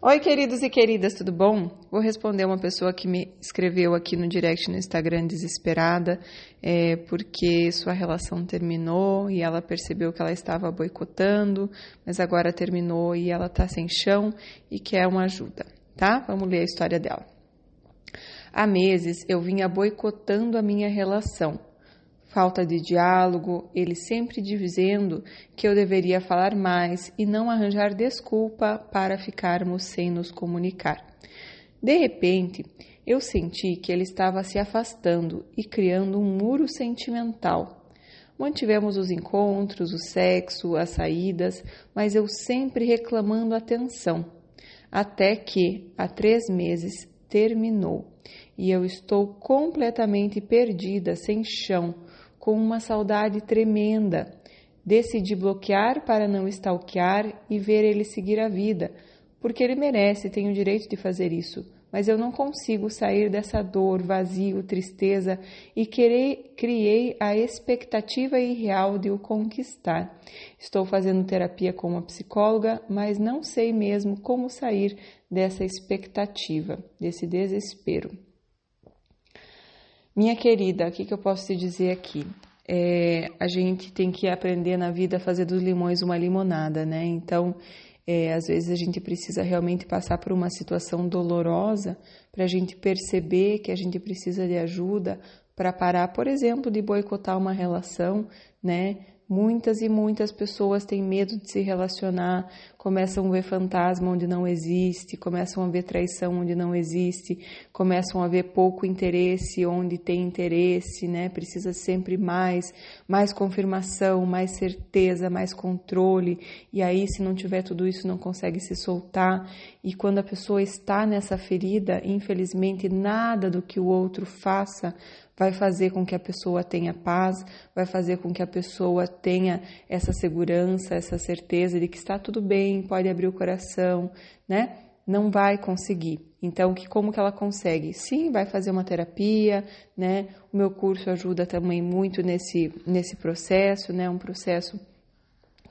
Oi, queridos e queridas, tudo bom? Vou responder uma pessoa que me escreveu aqui no direct no Instagram desesperada, é, porque sua relação terminou e ela percebeu que ela estava boicotando, mas agora terminou e ela está sem chão e quer uma ajuda, tá? Vamos ler a história dela. Há meses eu vinha boicotando a minha relação falta de diálogo, ele sempre dizendo que eu deveria falar mais e não arranjar desculpa para ficarmos sem nos comunicar. De repente, eu senti que ele estava se afastando e criando um muro sentimental. Mantivemos os encontros, o sexo, as saídas, mas eu sempre reclamando atenção. Até que, há três meses, terminou e eu estou completamente perdida, sem chão com uma saudade tremenda. Decidi bloquear para não stalkear e ver ele seguir a vida, porque ele merece, tem o direito de fazer isso. Mas eu não consigo sair dessa dor, vazio, tristeza e querer, criei a expectativa irreal de o conquistar. Estou fazendo terapia com uma psicóloga, mas não sei mesmo como sair dessa expectativa, desse desespero. Minha querida, o que, que eu posso te dizer aqui? É, a gente tem que aprender na vida a fazer dos limões uma limonada, né? Então, é, às vezes a gente precisa realmente passar por uma situação dolorosa para a gente perceber que a gente precisa de ajuda para parar, por exemplo, de boicotar uma relação, né? Muitas e muitas pessoas têm medo de se relacionar, começam a ver fantasma onde não existe, começam a ver traição onde não existe, começam a ver pouco interesse onde tem interesse, né? Precisa sempre mais, mais confirmação, mais certeza, mais controle. E aí, se não tiver tudo isso, não consegue se soltar. E quando a pessoa está nessa ferida, infelizmente, nada do que o outro faça vai fazer com que a pessoa tenha paz, vai fazer com que a pessoa tenha essa segurança, essa certeza de que está tudo bem, pode abrir o coração, né? Não vai conseguir. Então, que como que ela consegue? Sim, vai fazer uma terapia, né? O meu curso ajuda também muito nesse nesse processo, né? Um processo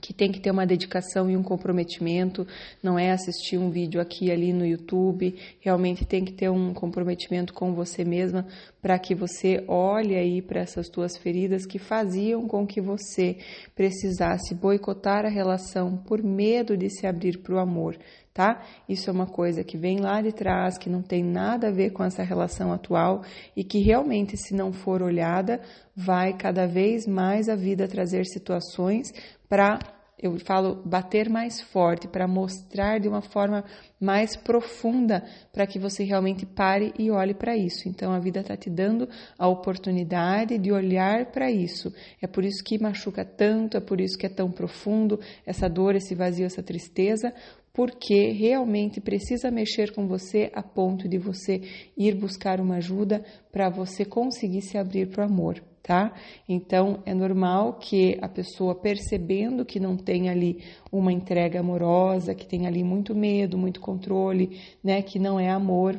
que tem que ter uma dedicação e um comprometimento, não é assistir um vídeo aqui ali no YouTube, realmente tem que ter um comprometimento com você mesma para que você olhe aí para essas tuas feridas que faziam com que você precisasse boicotar a relação por medo de se abrir para o amor, tá? Isso é uma coisa que vem lá de trás, que não tem nada a ver com essa relação atual e que realmente, se não for olhada, vai cada vez mais a vida trazer situações para eu falo bater mais forte, para mostrar de uma forma mais profunda, para que você realmente pare e olhe para isso. Então a vida está te dando a oportunidade de olhar para isso. É por isso que machuca tanto, é por isso que é tão profundo essa dor, esse vazio, essa tristeza, porque realmente precisa mexer com você a ponto de você ir buscar uma ajuda para você conseguir se abrir para o amor tá? Então é normal que a pessoa percebendo que não tem ali uma entrega amorosa, que tem ali muito medo, muito controle, né, que não é amor,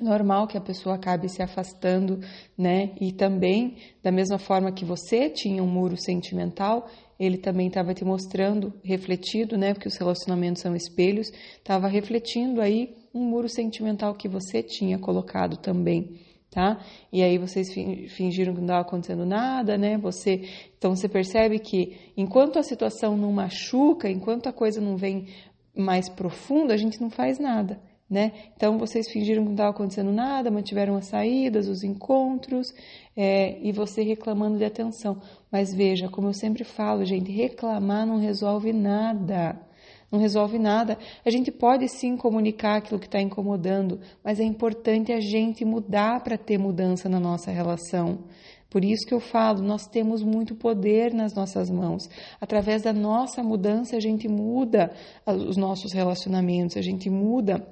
é normal que a pessoa acabe se afastando, né? E também, da mesma forma que você tinha um muro sentimental, ele também estava te mostrando, refletido, né? Porque os relacionamentos são espelhos, estava refletindo aí um muro sentimental que você tinha colocado também tá? E aí vocês fingiram que não estava acontecendo nada, né? Você, então você percebe que enquanto a situação não machuca, enquanto a coisa não vem mais profunda, a gente não faz nada, né? Então vocês fingiram que não estava acontecendo nada, mantiveram as saídas, os encontros, é, e você reclamando de atenção. Mas veja, como eu sempre falo, gente, reclamar não resolve nada não resolve nada. A gente pode sim comunicar aquilo que está incomodando, mas é importante a gente mudar para ter mudança na nossa relação. Por isso que eu falo, nós temos muito poder nas nossas mãos. Através da nossa mudança, a gente muda os nossos relacionamentos, a gente muda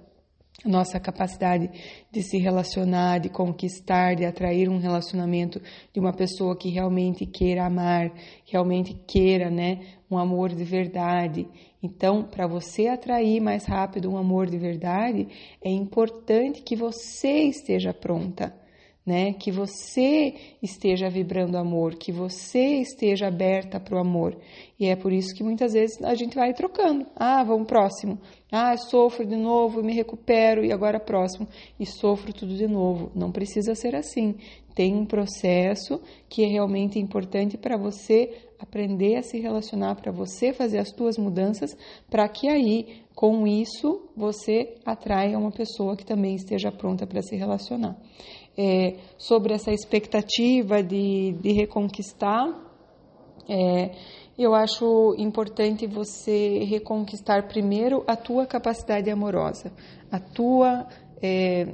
nossa capacidade de se relacionar, de conquistar, de atrair um relacionamento de uma pessoa que realmente queira amar, realmente queira, né, um amor de verdade. Então, para você atrair mais rápido um amor de verdade, é importante que você esteja pronta. Né? Que você esteja vibrando amor, que você esteja aberta para o amor. E é por isso que muitas vezes a gente vai trocando. Ah, vamos próximo. Ah, sofro de novo, me recupero e agora próximo e sofro tudo de novo. Não precisa ser assim. Tem um processo que é realmente importante para você aprender a se relacionar, para você fazer as suas mudanças, para que aí, com isso, você atraia uma pessoa que também esteja pronta para se relacionar é, sobre essa expectativa de, de reconquistar, é, eu acho importante você reconquistar primeiro a tua capacidade amorosa, a tua, é,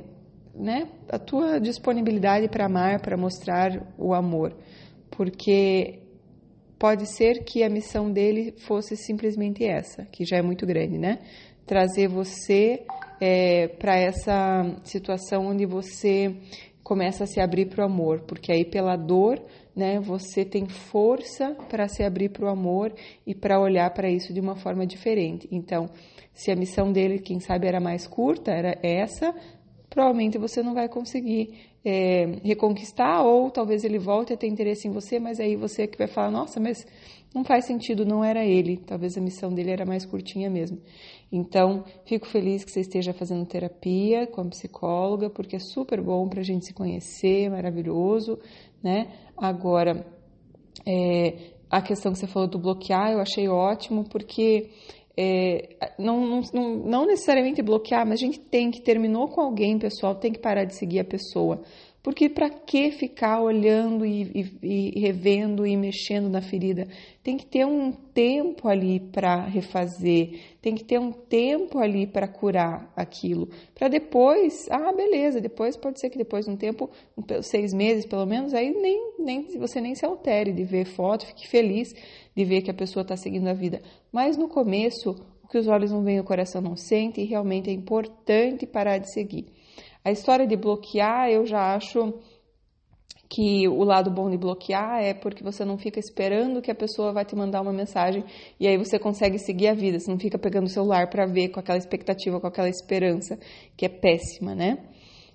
né, a tua disponibilidade para amar, para mostrar o amor, porque pode ser que a missão dele fosse simplesmente essa, que já é muito grande, né? Trazer você é, para essa situação onde você começa a se abrir para o amor, porque aí pela dor, né, você tem força para se abrir para o amor e para olhar para isso de uma forma diferente. Então, se a missão dele, quem sabe, era mais curta, era essa, provavelmente você não vai conseguir é, reconquistar, ou talvez ele volte a ter interesse em você, mas aí você é que vai falar, nossa, mas não faz sentido, não era ele, talvez a missão dele era mais curtinha mesmo. Então, fico feliz que você esteja fazendo terapia com a psicóloga, porque é super bom para a gente se conhecer, maravilhoso, né? Agora, é, a questão que você falou do bloquear, eu achei ótimo, porque é, não, não, não necessariamente bloquear, mas a gente tem que, terminou com alguém, pessoal, tem que parar de seguir a pessoa. Porque para que ficar olhando e, e, e, revendo e mexendo na ferida? Tem que ter um tempo ali para refazer, tem que ter um tempo ali para curar aquilo, para depois, ah, beleza, depois pode ser que depois de um tempo, seis meses pelo menos, aí nem, nem você nem se altere de ver foto, fique feliz de ver que a pessoa está seguindo a vida. Mas no começo, o que os olhos não veem, o coração não sente, e realmente é importante parar de seguir. A história de bloquear, eu já acho que o lado bom de bloquear é porque você não fica esperando que a pessoa vai te mandar uma mensagem e aí você consegue seguir a vida, você não fica pegando o celular para ver com aquela expectativa, com aquela esperança, que é péssima, né?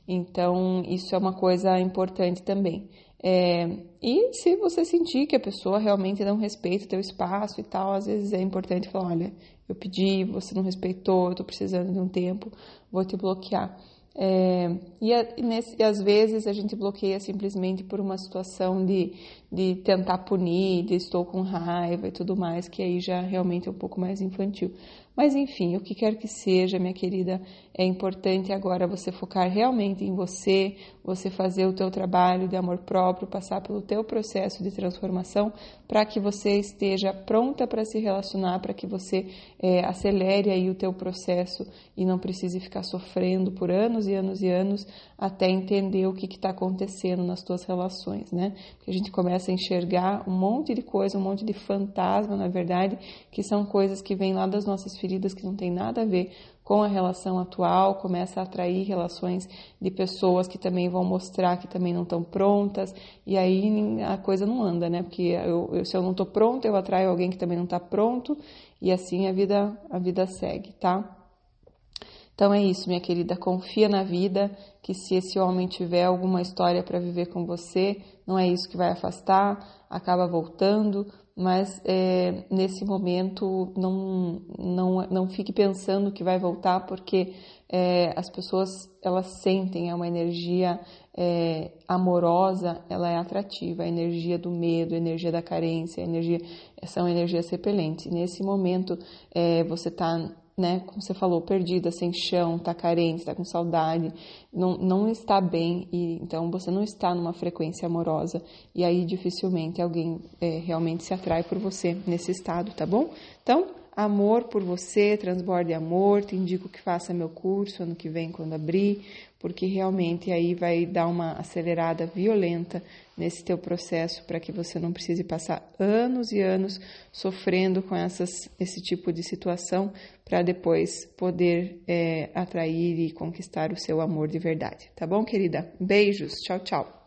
Então, isso é uma coisa importante também. É, e se você sentir que a pessoa realmente não respeita o teu espaço e tal, às vezes é importante falar, olha, eu pedi, você não respeitou, eu tô precisando de um tempo, vou te bloquear. É, e, a, nesse, e, às vezes a gente bloqueia simplesmente por uma situação de, de tentar punir, de estou com raiva e tudo mais, que aí já realmente é um pouco mais infantil. Mas enfim, o que quer que seja, minha querida, é importante agora você focar realmente em você, você fazer o teu trabalho de amor próprio, passar pelo teu processo de transformação, para que você esteja pronta para se relacionar, para que você é, acelere aí o teu processo e não precise ficar sofrendo por anos e anos e anos até entender o que está acontecendo nas tuas relações, né? Porque a gente começa a enxergar um monte de coisa, um monte de fantasma, na verdade, que são coisas que vêm lá das nossas feridas que não tem nada a ver com a relação atual, começa a atrair relações de pessoas que também vão mostrar que também não estão prontas, e aí a coisa não anda, né? Porque eu, eu, se eu não estou pronto, eu atraio alguém que também não está pronto, e assim a vida, a vida segue, tá? Então é isso, minha querida, confia na vida, que se esse homem tiver alguma história para viver com você, não é isso que vai afastar, acaba voltando, mas é, nesse momento não, não, não fique pensando que vai voltar, porque é, as pessoas elas sentem, é uma energia é, amorosa, ela é atrativa, a energia do medo, a energia da carência, a energia, são energias repelentes. Nesse momento é, você está né, como você falou, perdida, sem chão, está carente, está com saudade, não, não está bem, e então você não está numa frequência amorosa, e aí dificilmente alguém é, realmente se atrai por você nesse estado, tá bom? Então, amor por você, transborde amor, te indico que faça meu curso ano que vem quando abrir, porque realmente aí vai dar uma acelerada violenta nesse teu processo para que você não precise passar anos e anos sofrendo com essas, esse tipo de situação para depois poder é, atrair e conquistar o seu amor de verdade. Tá bom, querida? Beijos, tchau, tchau.